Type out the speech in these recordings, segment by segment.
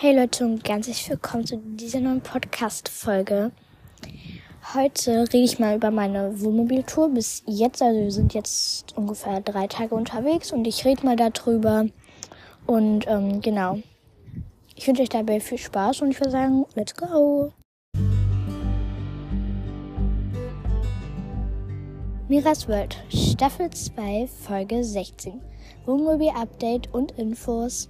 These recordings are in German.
Hey Leute und ganz herzlich willkommen zu dieser neuen Podcast-Folge. Heute rede ich mal über meine Wohnmobiltour bis jetzt. Also wir sind jetzt ungefähr drei Tage unterwegs und ich rede mal darüber. Und ähm, genau. Ich wünsche euch dabei viel Spaß und ich würde sagen, let's go! Miras World, Staffel 2, Folge 16. Wohnmobil-Update und Infos.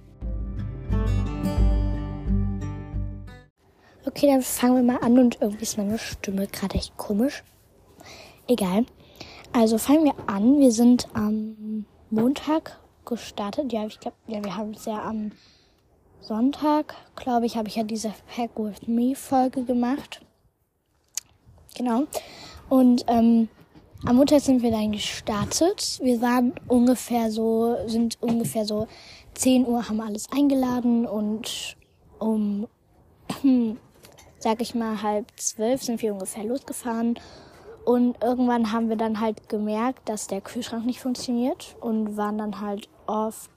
Okay, dann fangen wir mal an und irgendwie ist meine Stimme gerade echt komisch. Egal. Also fangen wir an. Wir sind am Montag gestartet. Ja, ich glaube, ja, wir haben es ja am Sonntag, glaube ich, habe ich ja diese Pack with Me Folge gemacht. Genau. Und ähm, am Montag sind wir dann gestartet. Wir waren ungefähr so, sind ungefähr so 10 Uhr, haben alles eingeladen und um sag ich mal, halb zwölf sind wir ungefähr losgefahren. Und irgendwann haben wir dann halt gemerkt, dass der Kühlschrank nicht funktioniert und waren dann halt oft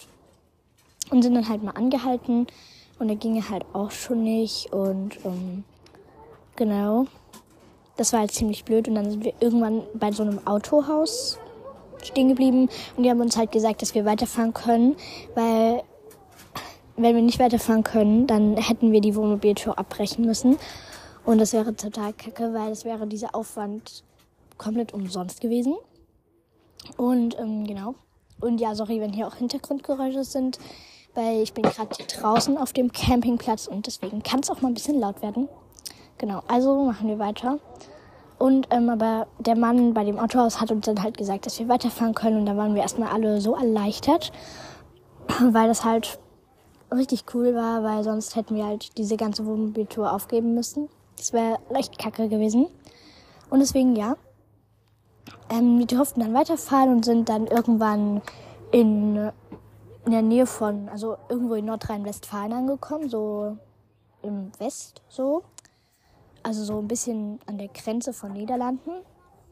und sind dann halt mal angehalten und er ging halt auch schon nicht und ähm, genau. Das war halt ziemlich blöd und dann sind wir irgendwann bei so einem Autohaus stehen geblieben und die haben uns halt gesagt, dass wir weiterfahren können, weil wenn wir nicht weiterfahren können, dann hätten wir die Wohnmobiltour abbrechen müssen. Und das wäre total kacke, weil es wäre dieser Aufwand komplett umsonst gewesen. Und ähm, genau. Und ja, sorry, wenn hier auch Hintergrundgeräusche sind, weil ich bin gerade draußen auf dem Campingplatz und deswegen kann es auch mal ein bisschen laut werden. Genau, also machen wir weiter. Und ähm, aber der Mann bei dem Autohaus hat uns dann halt gesagt, dass wir weiterfahren können und da waren wir erstmal alle so erleichtert, weil das halt richtig cool war, weil sonst hätten wir halt diese ganze Wohnmobiltour aufgeben müssen. Das wäre recht kacke gewesen. Und deswegen ja. Ähm, wir durften dann weiterfahren und sind dann irgendwann in, in der Nähe von, also irgendwo in Nordrhein-Westfalen angekommen, so im West so. Also so ein bisschen an der Grenze von Niederlanden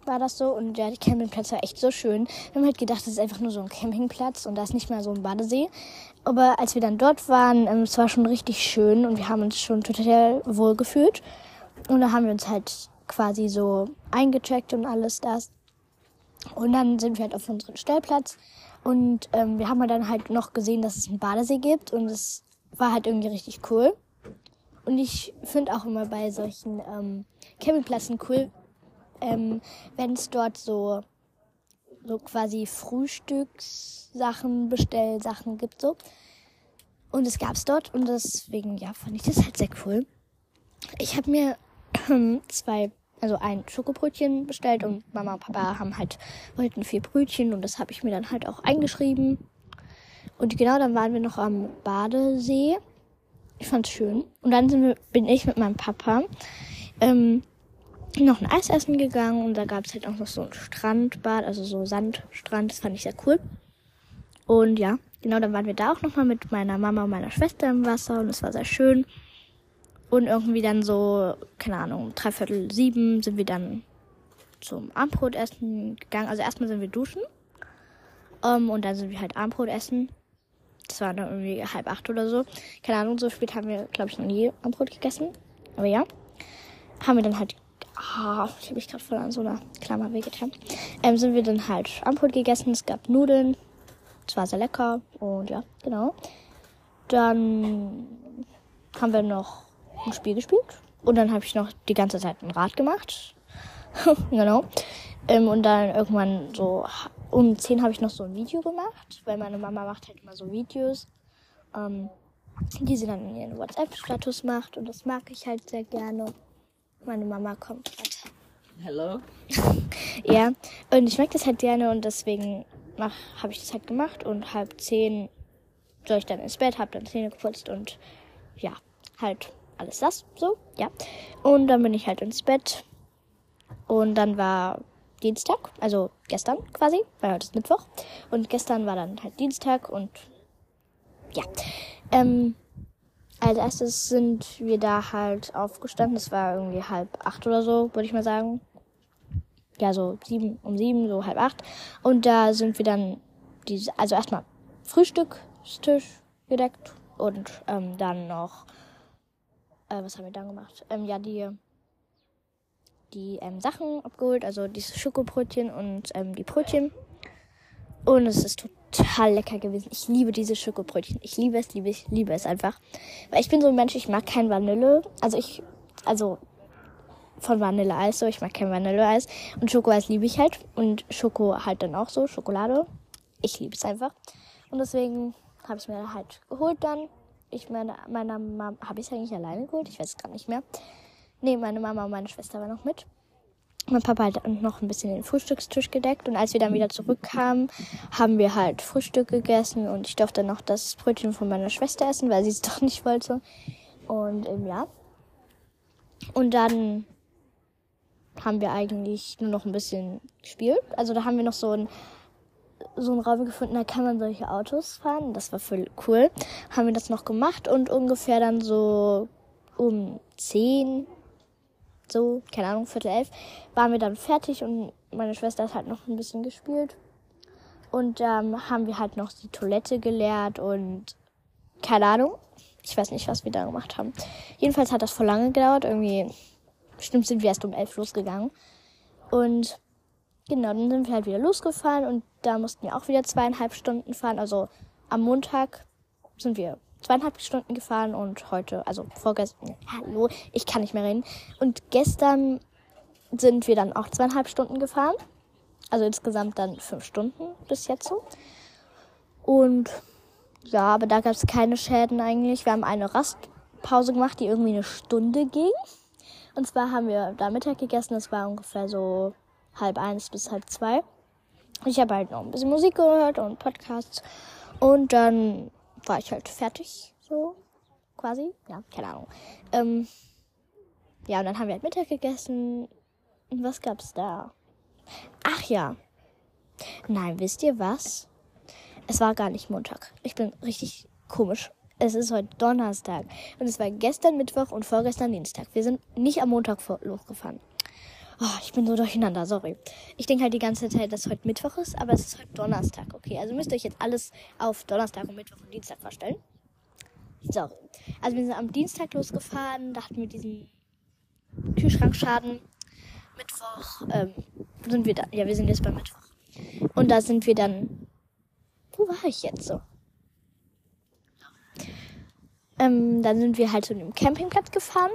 war das so und der Campingplatz war echt so schön. Wir haben halt gedacht, das ist einfach nur so ein Campingplatz und da ist nicht mal so ein Badesee. Aber als wir dann dort waren, ähm, es war schon richtig schön und wir haben uns schon total wohl gefühlt. Und da haben wir uns halt quasi so eingecheckt und alles das. Und dann sind wir halt auf unseren Stellplatz und ähm, wir haben dann halt noch gesehen, dass es einen Badesee gibt und es war halt irgendwie richtig cool. Und ich finde auch immer bei solchen ähm, Campingplätzen cool, ähm, wenn es dort so, so quasi Frühstückssachen, Bestellsachen gibt so. Und es gab's dort und deswegen, ja, fand ich das halt sehr cool. Ich habe mir ähm, zwei, also ein Schokobrötchen bestellt und Mama und Papa haben halt, wollten vier Brötchen und das habe ich mir dann halt auch eingeschrieben. Und genau, dann waren wir noch am Badesee. Ich fand's schön. Und dann sind wir, bin ich mit meinem Papa ähm, noch ein Eis essen gegangen und da gab es halt auch noch so ein Strandbad, also so Sandstrand, das fand ich sehr cool. Und ja, genau, dann waren wir da auch nochmal mit meiner Mama und meiner Schwester im Wasser und es war sehr schön. Und irgendwie dann so, keine Ahnung, dreiviertel sieben sind wir dann zum Abendbrot essen gegangen. Also erstmal sind wir duschen. Um, und dann sind wir halt Abendbrot essen. Das war dann irgendwie halb acht oder so. Keine Ahnung, so spät haben wir, glaube ich, noch nie Abendbrot gegessen. Aber ja. Haben wir dann halt Ah, ich habe mich gerade voll an so einer Klammer wehgetan. Ähm, sind wir dann halt Abendbrot gegessen. Es gab Nudeln. Es war sehr lecker. Und ja, genau. Dann haben wir noch ein Spiel gespielt. Und dann habe ich noch die ganze Zeit ein Rad gemacht. genau. Ähm, und dann irgendwann so um 10 habe ich noch so ein Video gemacht, weil meine Mama macht halt immer so Videos, ähm, die sie dann in ihren WhatsApp-Status macht. Und das mag ich halt sehr gerne. Meine Mama kommt gerade. Hallo? ja, und ich mag das halt gerne und deswegen habe ich das halt gemacht und halb zehn soll ich dann ins Bett, habe dann Zähne geputzt und ja, halt alles das so, ja. Und dann bin ich halt ins Bett und dann war Dienstag, also gestern quasi, weil heute ist Mittwoch und gestern war dann halt Dienstag und ja, ähm, als erstes sind wir da halt aufgestanden. Das war irgendwie halb acht oder so, würde ich mal sagen. Ja, so sieben, um sieben, so halb acht. Und da sind wir dann, diese, also erstmal Frühstückstisch gedeckt und ähm, dann noch äh, was haben wir dann gemacht? Ähm, ja, die, die ähm, Sachen abgeholt, also diese Schokobrötchen und ähm, die Brötchen. Und es ist total lecker gewesen. Ich liebe diese Schokobrötchen. Ich liebe es, liebe ich, liebe es einfach. Weil ich bin so ein Mensch, ich mag kein Vanille. Also ich, also von Vanilleeis so. Ich mag kein Vanilleeis. Und Schokoeis liebe ich halt. Und Schoko halt dann auch so. Schokolade. Ich liebe es einfach. Und deswegen habe ich mir halt geholt dann. Ich meine, meiner Mama, habe ich es eigentlich alleine geholt? Ich weiß es gar nicht mehr. Nee, meine Mama und meine Schwester waren noch mit. Mein Papa hat noch ein bisschen den Frühstückstisch gedeckt und als wir dann wieder zurückkamen, haben wir halt Frühstück gegessen und ich durfte noch das Brötchen von meiner Schwester essen, weil sie es doch nicht wollte. Und ähm, ja. Und dann haben wir eigentlich nur noch ein bisschen gespielt. Also da haben wir noch so ein so einen Raum gefunden, da kann man solche Autos fahren. Das war voll cool. Haben wir das noch gemacht und ungefähr dann so um zehn, so, keine Ahnung, Viertel elf, waren wir dann fertig und meine Schwester hat halt noch ein bisschen gespielt. Und ähm, haben wir halt noch die Toilette geleert und keine Ahnung. Ich weiß nicht, was wir da gemacht haben. Jedenfalls hat das voll lange gedauert. Irgendwie, bestimmt sind wir erst um elf losgegangen. Und genau, dann sind wir halt wieder losgefahren und da mussten wir auch wieder zweieinhalb Stunden fahren. Also am Montag sind wir zweieinhalb Stunden gefahren und heute, also vorgestern, hallo, ich kann nicht mehr reden. Und gestern sind wir dann auch zweieinhalb Stunden gefahren. Also insgesamt dann fünf Stunden bis jetzt so. Und ja, aber da gab es keine Schäden eigentlich. Wir haben eine Rastpause gemacht, die irgendwie eine Stunde ging. Und zwar haben wir da Mittag gegessen. Das war ungefähr so halb eins bis halb zwei. Ich habe halt noch ein bisschen Musik gehört und Podcasts. Und dann war ich halt fertig, so quasi. Ja, keine Ahnung. Ähm, ja, und dann haben wir halt Mittag gegessen. Und was gab's da? Ach ja. Nein, wisst ihr was? Es war gar nicht Montag. Ich bin richtig komisch. Es ist heute Donnerstag. Und es war gestern Mittwoch und vorgestern Dienstag. Wir sind nicht am Montag losgefahren. Oh, ich bin so durcheinander, sorry. Ich denke halt die ganze Zeit, dass heute Mittwoch ist, aber es ist heute Donnerstag. Okay, also müsst ihr euch jetzt alles auf Donnerstag und Mittwoch und Dienstag vorstellen. So. Also wir sind am Dienstag losgefahren, da hatten wir diesen Kühlschrankschaden. Mittwoch ähm, sind wir da. Ja, wir sind jetzt beim Mittwoch. Und da sind wir dann. Wo war ich jetzt so? Ähm, dann sind wir halt zu einem Campingplatz gefahren.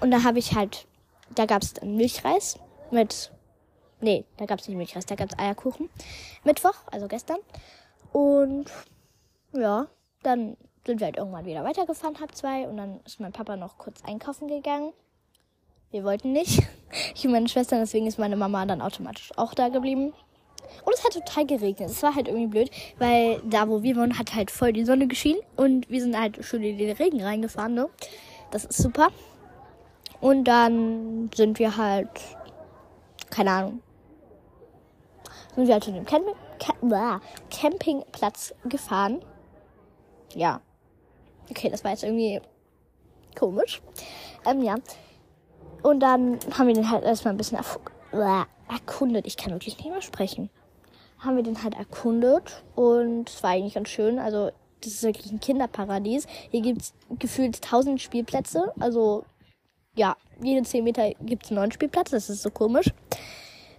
Und da habe ich halt da gab es Milchreis mit. Nee, da gab es nicht Milchreis, da gab es Eierkuchen. Mittwoch, also gestern. Und ja, dann sind wir halt irgendwann wieder weitergefahren, halb zwei. Und dann ist mein Papa noch kurz einkaufen gegangen. Wir wollten nicht. Ich und meine Schwester, deswegen ist meine Mama dann automatisch auch da geblieben. Und es hat total geregnet. Es war halt irgendwie blöd, weil da, wo wir wohnen, hat halt voll die Sonne geschienen. Und wir sind halt schön in den Regen reingefahren, ne? Das ist super. Und dann sind wir halt, keine Ahnung, sind wir halt zu dem Camping, Campingplatz gefahren. Ja. Okay, das war jetzt irgendwie komisch. Ähm, ja. Und dann haben wir den halt erstmal ein bisschen erkundet. Ich kann wirklich nicht mehr sprechen. Haben wir den halt erkundet und es war eigentlich ganz schön. Also, das ist wirklich ein Kinderparadies. Hier gibt's gefühlt tausend Spielplätze. Also, ja, jede 10 Meter gibt es einen neuen Spielplatz. Das ist so komisch.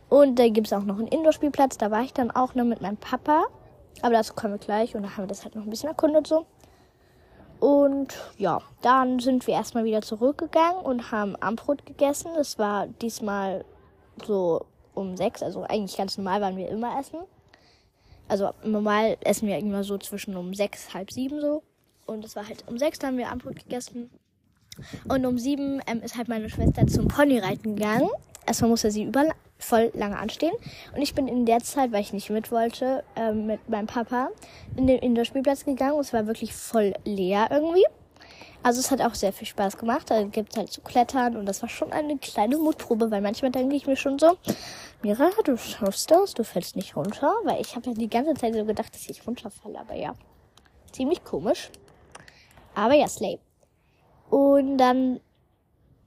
Und da gibt es auch noch einen Indoor-Spielplatz. Da war ich dann auch noch mit meinem Papa. Aber dazu kommen wir gleich. Und dann haben wir das halt noch ein bisschen erkundet so. Und ja, dann sind wir erstmal wieder zurückgegangen und haben Ambrot gegessen. Das war diesmal so um sechs. Also eigentlich ganz normal waren wir immer essen. Also normal essen wir immer so zwischen um sechs, halb sieben so. Und es war halt um sechs, da haben wir Ambrot gegessen. Und um sieben ähm, ist halt meine Schwester zum Ponyreiten gegangen. Erstmal musste sie über voll lange anstehen. Und ich bin in der Zeit, weil ich nicht mit wollte, ähm, mit meinem Papa in den Indoor-Spielplatz gegangen. Und es war wirklich voll leer irgendwie. Also es hat auch sehr viel Spaß gemacht. Da gibt es halt zu klettern und das war schon eine kleine Mutprobe, weil manchmal denke ich mir schon so, Mira, du schaffst das, du fällst nicht runter, weil ich habe ja die ganze Zeit so gedacht, dass ich runterfalle, aber ja, ziemlich komisch. Aber ja, Slay. Und dann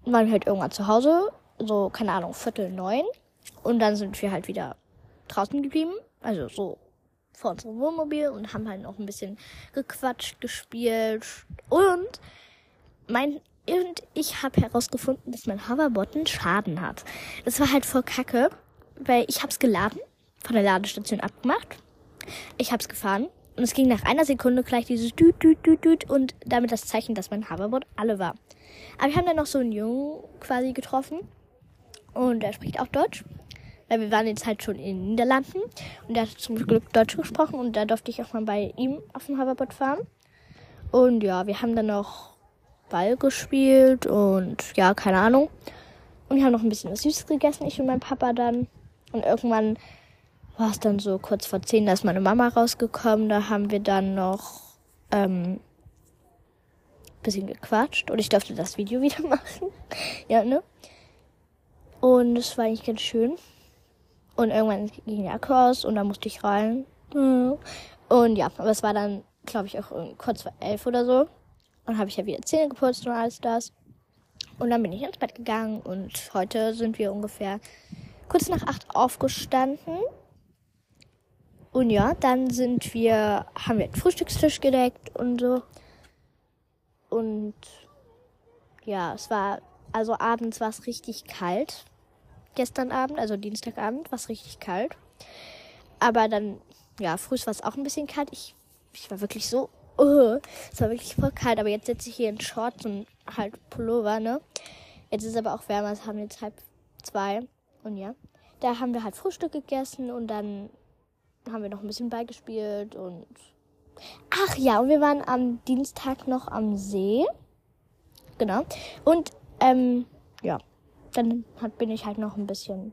waren wir halt irgendwann zu Hause, so, keine Ahnung, Viertel neun. Und dann sind wir halt wieder draußen geblieben, also so vor unserem Wohnmobil und haben halt noch ein bisschen gequatscht, gespielt. Und mein ich habe herausgefunden, dass mein Hoverboard einen Schaden hat. Das war halt voll kacke, weil ich habe es geladen, von der Ladestation abgemacht. Ich habe es gefahren und es ging nach einer Sekunde gleich dieses Düt, Düt, Düt, Düt und damit das Zeichen, dass mein Hoverboard alle war. Aber wir haben dann noch so einen Jungen quasi getroffen und er spricht auch Deutsch. Weil wir waren jetzt halt schon in den Niederlanden und er hat zum Glück Deutsch gesprochen und da durfte ich auch mal bei ihm auf dem Hoverboard fahren. Und ja, wir haben dann noch Ball gespielt und ja, keine Ahnung. Und wir haben noch ein bisschen was Süßes gegessen, ich und mein Papa dann. Und irgendwann war es dann so kurz vor zehn, da ist meine Mama rausgekommen. Da haben wir dann noch ähm, bisschen gequatscht und ich durfte das Video wieder machen. ja, ne? Und es war eigentlich ganz schön. Und irgendwann ging der Akku aus und da musste ich rein. Und ja, aber es war dann, glaube ich, auch kurz vor elf oder so. Und habe ich ja wieder Zähne geputzt und alles das. Und dann bin ich ins Bett gegangen und heute sind wir ungefähr kurz nach acht aufgestanden. Und ja, dann sind wir, haben wir den Frühstückstisch gedeckt und so. Und ja, es war, also abends war es richtig kalt. Gestern Abend, also Dienstagabend, war es richtig kalt. Aber dann, ja, früh war es auch ein bisschen kalt. Ich, ich war wirklich so, uh, es war wirklich voll kalt. Aber jetzt sitze ich hier in Shorts und halt Pullover, ne? Jetzt ist es aber auch wärmer, es haben jetzt halb zwei. Und ja, da haben wir halt Frühstück gegessen und dann haben wir noch ein bisschen beigespielt und Ach ja, und wir waren am Dienstag noch am See. Genau. Und ähm, ja, dann hat, bin ich halt noch ein bisschen,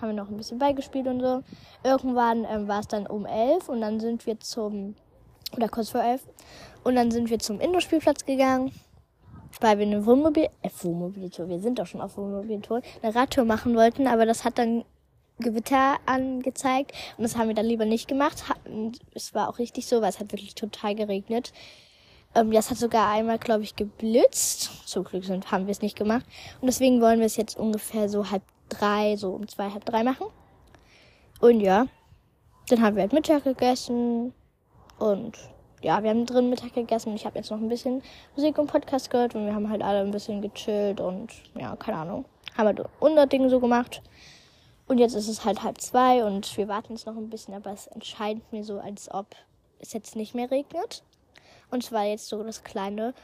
haben wir noch ein bisschen beigespielt und so. Irgendwann ähm, war es dann um elf und dann sind wir zum, oder kurz vor elf, und dann sind wir zum Indoor-Spielplatz gegangen, weil wir eine Wohnmobil, äh, Wohnmobiltour, wir sind doch schon auf Wohnmobiltour, eine Radtour machen wollten, aber das hat dann Gewitter angezeigt und das haben wir dann lieber nicht gemacht. Es war auch richtig so, weil es hat wirklich total geregnet. Ähm, das hat sogar einmal, glaube ich, geblitzt. Zum Glück sind, haben wir es nicht gemacht. Und deswegen wollen wir es jetzt ungefähr so halb drei, so um zwei, halb drei machen. Und ja, dann haben wir halt Mittag gegessen und ja, wir haben drin Mittag gegessen ich habe jetzt noch ein bisschen Musik und Podcast gehört und wir haben halt alle ein bisschen gechillt und ja, keine Ahnung. Haben halt unser Ding so gemacht. Und jetzt ist es halt halb zwei und wir warten jetzt noch ein bisschen, aber es entscheidet mir so, als ob es jetzt nicht mehr regnet. Und zwar jetzt so das kleine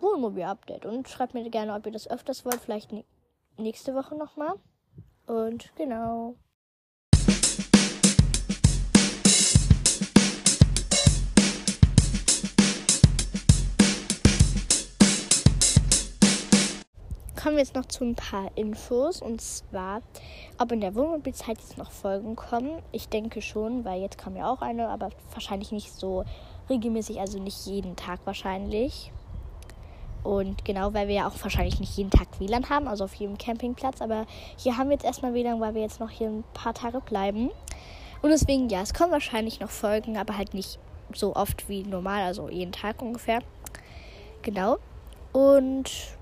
Wohnmobil-Update. Und schreibt mir gerne, ob ihr das öfters wollt, vielleicht nächste Woche nochmal. Und genau. kommen wir jetzt noch zu ein paar Infos. Und zwar, ob in der Wohnmobilzeit jetzt noch Folgen kommen. Ich denke schon, weil jetzt kam ja auch eine, aber wahrscheinlich nicht so regelmäßig, also nicht jeden Tag wahrscheinlich. Und genau, weil wir ja auch wahrscheinlich nicht jeden Tag WLAN haben, also auf jedem Campingplatz. Aber hier haben wir jetzt erstmal WLAN, weil wir jetzt noch hier ein paar Tage bleiben. Und deswegen, ja, es kommen wahrscheinlich noch Folgen, aber halt nicht so oft wie normal, also jeden Tag ungefähr. Genau. Und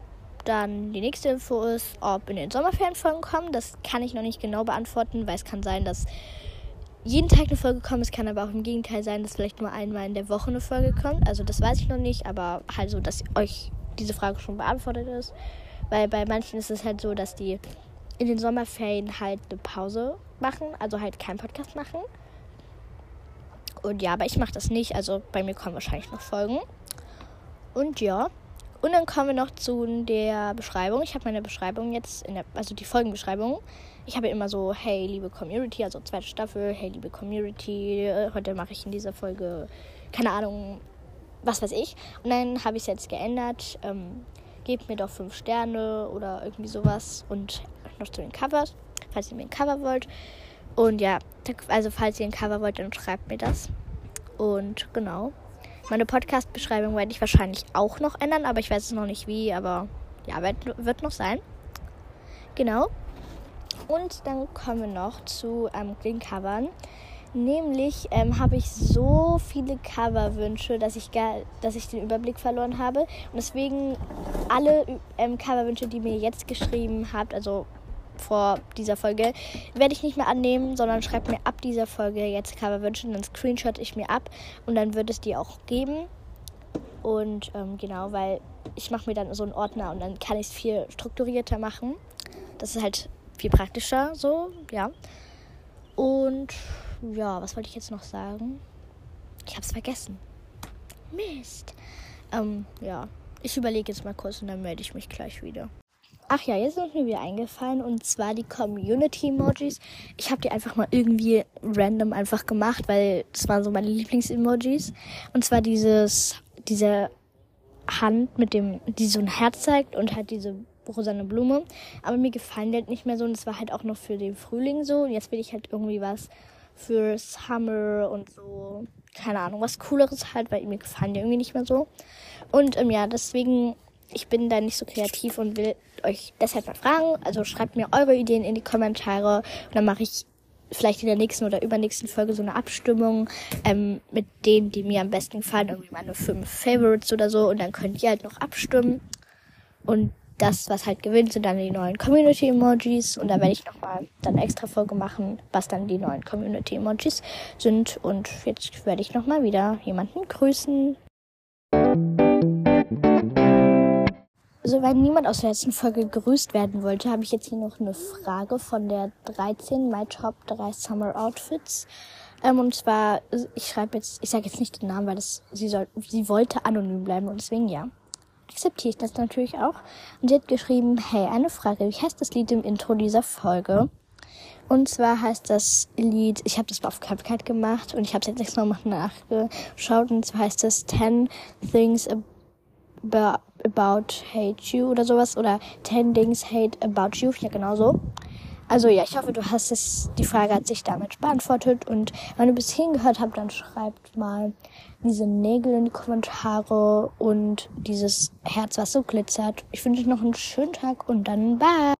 dann die nächste Info ist, ob in den Sommerferien Folgen kommen. Das kann ich noch nicht genau beantworten, weil es kann sein, dass jeden Tag eine Folge kommt. Es kann aber auch im Gegenteil sein, dass vielleicht nur einmal in der Woche eine Folge kommt. Also das weiß ich noch nicht, aber halt so, dass euch diese Frage schon beantwortet ist. Weil bei manchen ist es halt so, dass die in den Sommerferien halt eine Pause machen, also halt keinen Podcast machen. Und ja, aber ich mache das nicht, also bei mir kommen wahrscheinlich noch Folgen. Und ja, und dann kommen wir noch zu der Beschreibung. Ich habe meine Beschreibung jetzt, der, also die Folgenbeschreibung. Ich habe immer so, hey, liebe Community, also zweite Staffel, hey, liebe Community, heute mache ich in dieser Folge, keine Ahnung, was weiß ich. Und dann habe ich es jetzt geändert. Ähm, gebt mir doch fünf Sterne oder irgendwie sowas. Und noch zu den Covers, falls ihr mir ein Cover wollt. Und ja, also falls ihr ein Cover wollt, dann schreibt mir das. Und genau. Meine Podcast-Beschreibung werde ich wahrscheinlich auch noch ändern, aber ich weiß es noch nicht wie, aber ja, wird, wird noch sein. Genau. Und dann kommen wir noch zu ähm, den Covern. Nämlich ähm, habe ich so viele Coverwünsche, dass ich, gar, dass ich den Überblick verloren habe. Und deswegen alle ähm, Coverwünsche, die mir jetzt geschrieben habt, also vor dieser Folge, werde ich nicht mehr annehmen, sondern schreibt mir ab dieser Folge jetzt Coverwünsche, dann screenshot ich mir ab und dann wird es die auch geben. Und ähm, genau, weil ich mache mir dann so einen Ordner und dann kann ich es viel strukturierter machen. Das ist halt viel praktischer so, ja. Und ja, was wollte ich jetzt noch sagen? Ich habe es vergessen. Mist. Ähm, ja, ich überlege jetzt mal kurz und dann melde ich mich gleich wieder. Ach ja, jetzt ist mir wieder eingefallen und zwar die Community-Emojis. Ich habe die einfach mal irgendwie random einfach gemacht, weil das waren so meine Lieblings-Emojis. Und zwar dieses, diese Hand mit dem, die so ein Herz zeigt und halt diese rosane Blume. Aber mir gefallen die halt nicht mehr so und es war halt auch noch für den Frühling so. Und jetzt will ich halt irgendwie was für Summer und so. Keine Ahnung, was Cooleres halt, weil mir gefallen die irgendwie nicht mehr so. Und ähm, ja, deswegen ich bin da nicht so kreativ und will euch deshalb mal fragen. Also schreibt mir eure Ideen in die Kommentare. Und dann mache ich vielleicht in der nächsten oder übernächsten Folge so eine Abstimmung ähm, mit denen, die mir am besten gefallen, irgendwie meine fünf Favorites oder so. Und dann könnt ihr halt noch abstimmen. Und das, was halt gewinnt, sind dann die neuen Community-Emojis und da werde ich nochmal dann extra Folge machen, was dann die neuen Community-Emojis sind. Und jetzt werde ich nochmal wieder jemanden grüßen. Also, weil niemand aus der letzten Folge gegrüßt werden wollte, habe ich jetzt hier noch eine Frage von der 13, My Top 3 Summer Outfits. Ähm, und zwar, ich schreibe jetzt, ich sage jetzt nicht den Namen, weil das, sie soll, sie wollte anonym bleiben und deswegen ja. Akzeptiere ich das natürlich auch. Und sie hat geschrieben, hey, eine Frage, wie heißt das Lied im Intro dieser Folge? Und zwar heißt das Lied, ich habe das auf CapCut gemacht und ich habe es jetzt extra noch nachgeschaut und zwar heißt es 10 Things About About Hate You oder sowas oder 10 Things Hate About You, ja genau so. Also ja, ich hoffe, du hast es, die Frage hat sich damit beantwortet und wenn du bis hierhin gehört habt, dann schreibt mal diese Nägel in die Kommentare und dieses Herz, was so glitzert. Ich wünsche euch noch einen schönen Tag und dann bye.